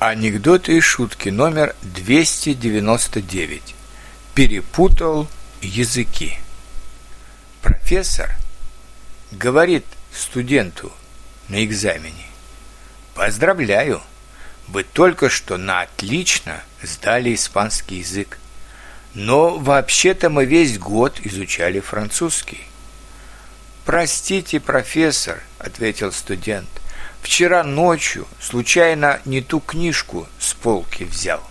Анекдоты и шутки номер 299. Перепутал языки. Профессор говорит студенту на экзамене. Поздравляю, вы только что на отлично сдали испанский язык. Но вообще-то мы весь год изучали французский. «Простите, профессор», — ответил студент, — «вчера ночью случайно не ту книжку с полки взял».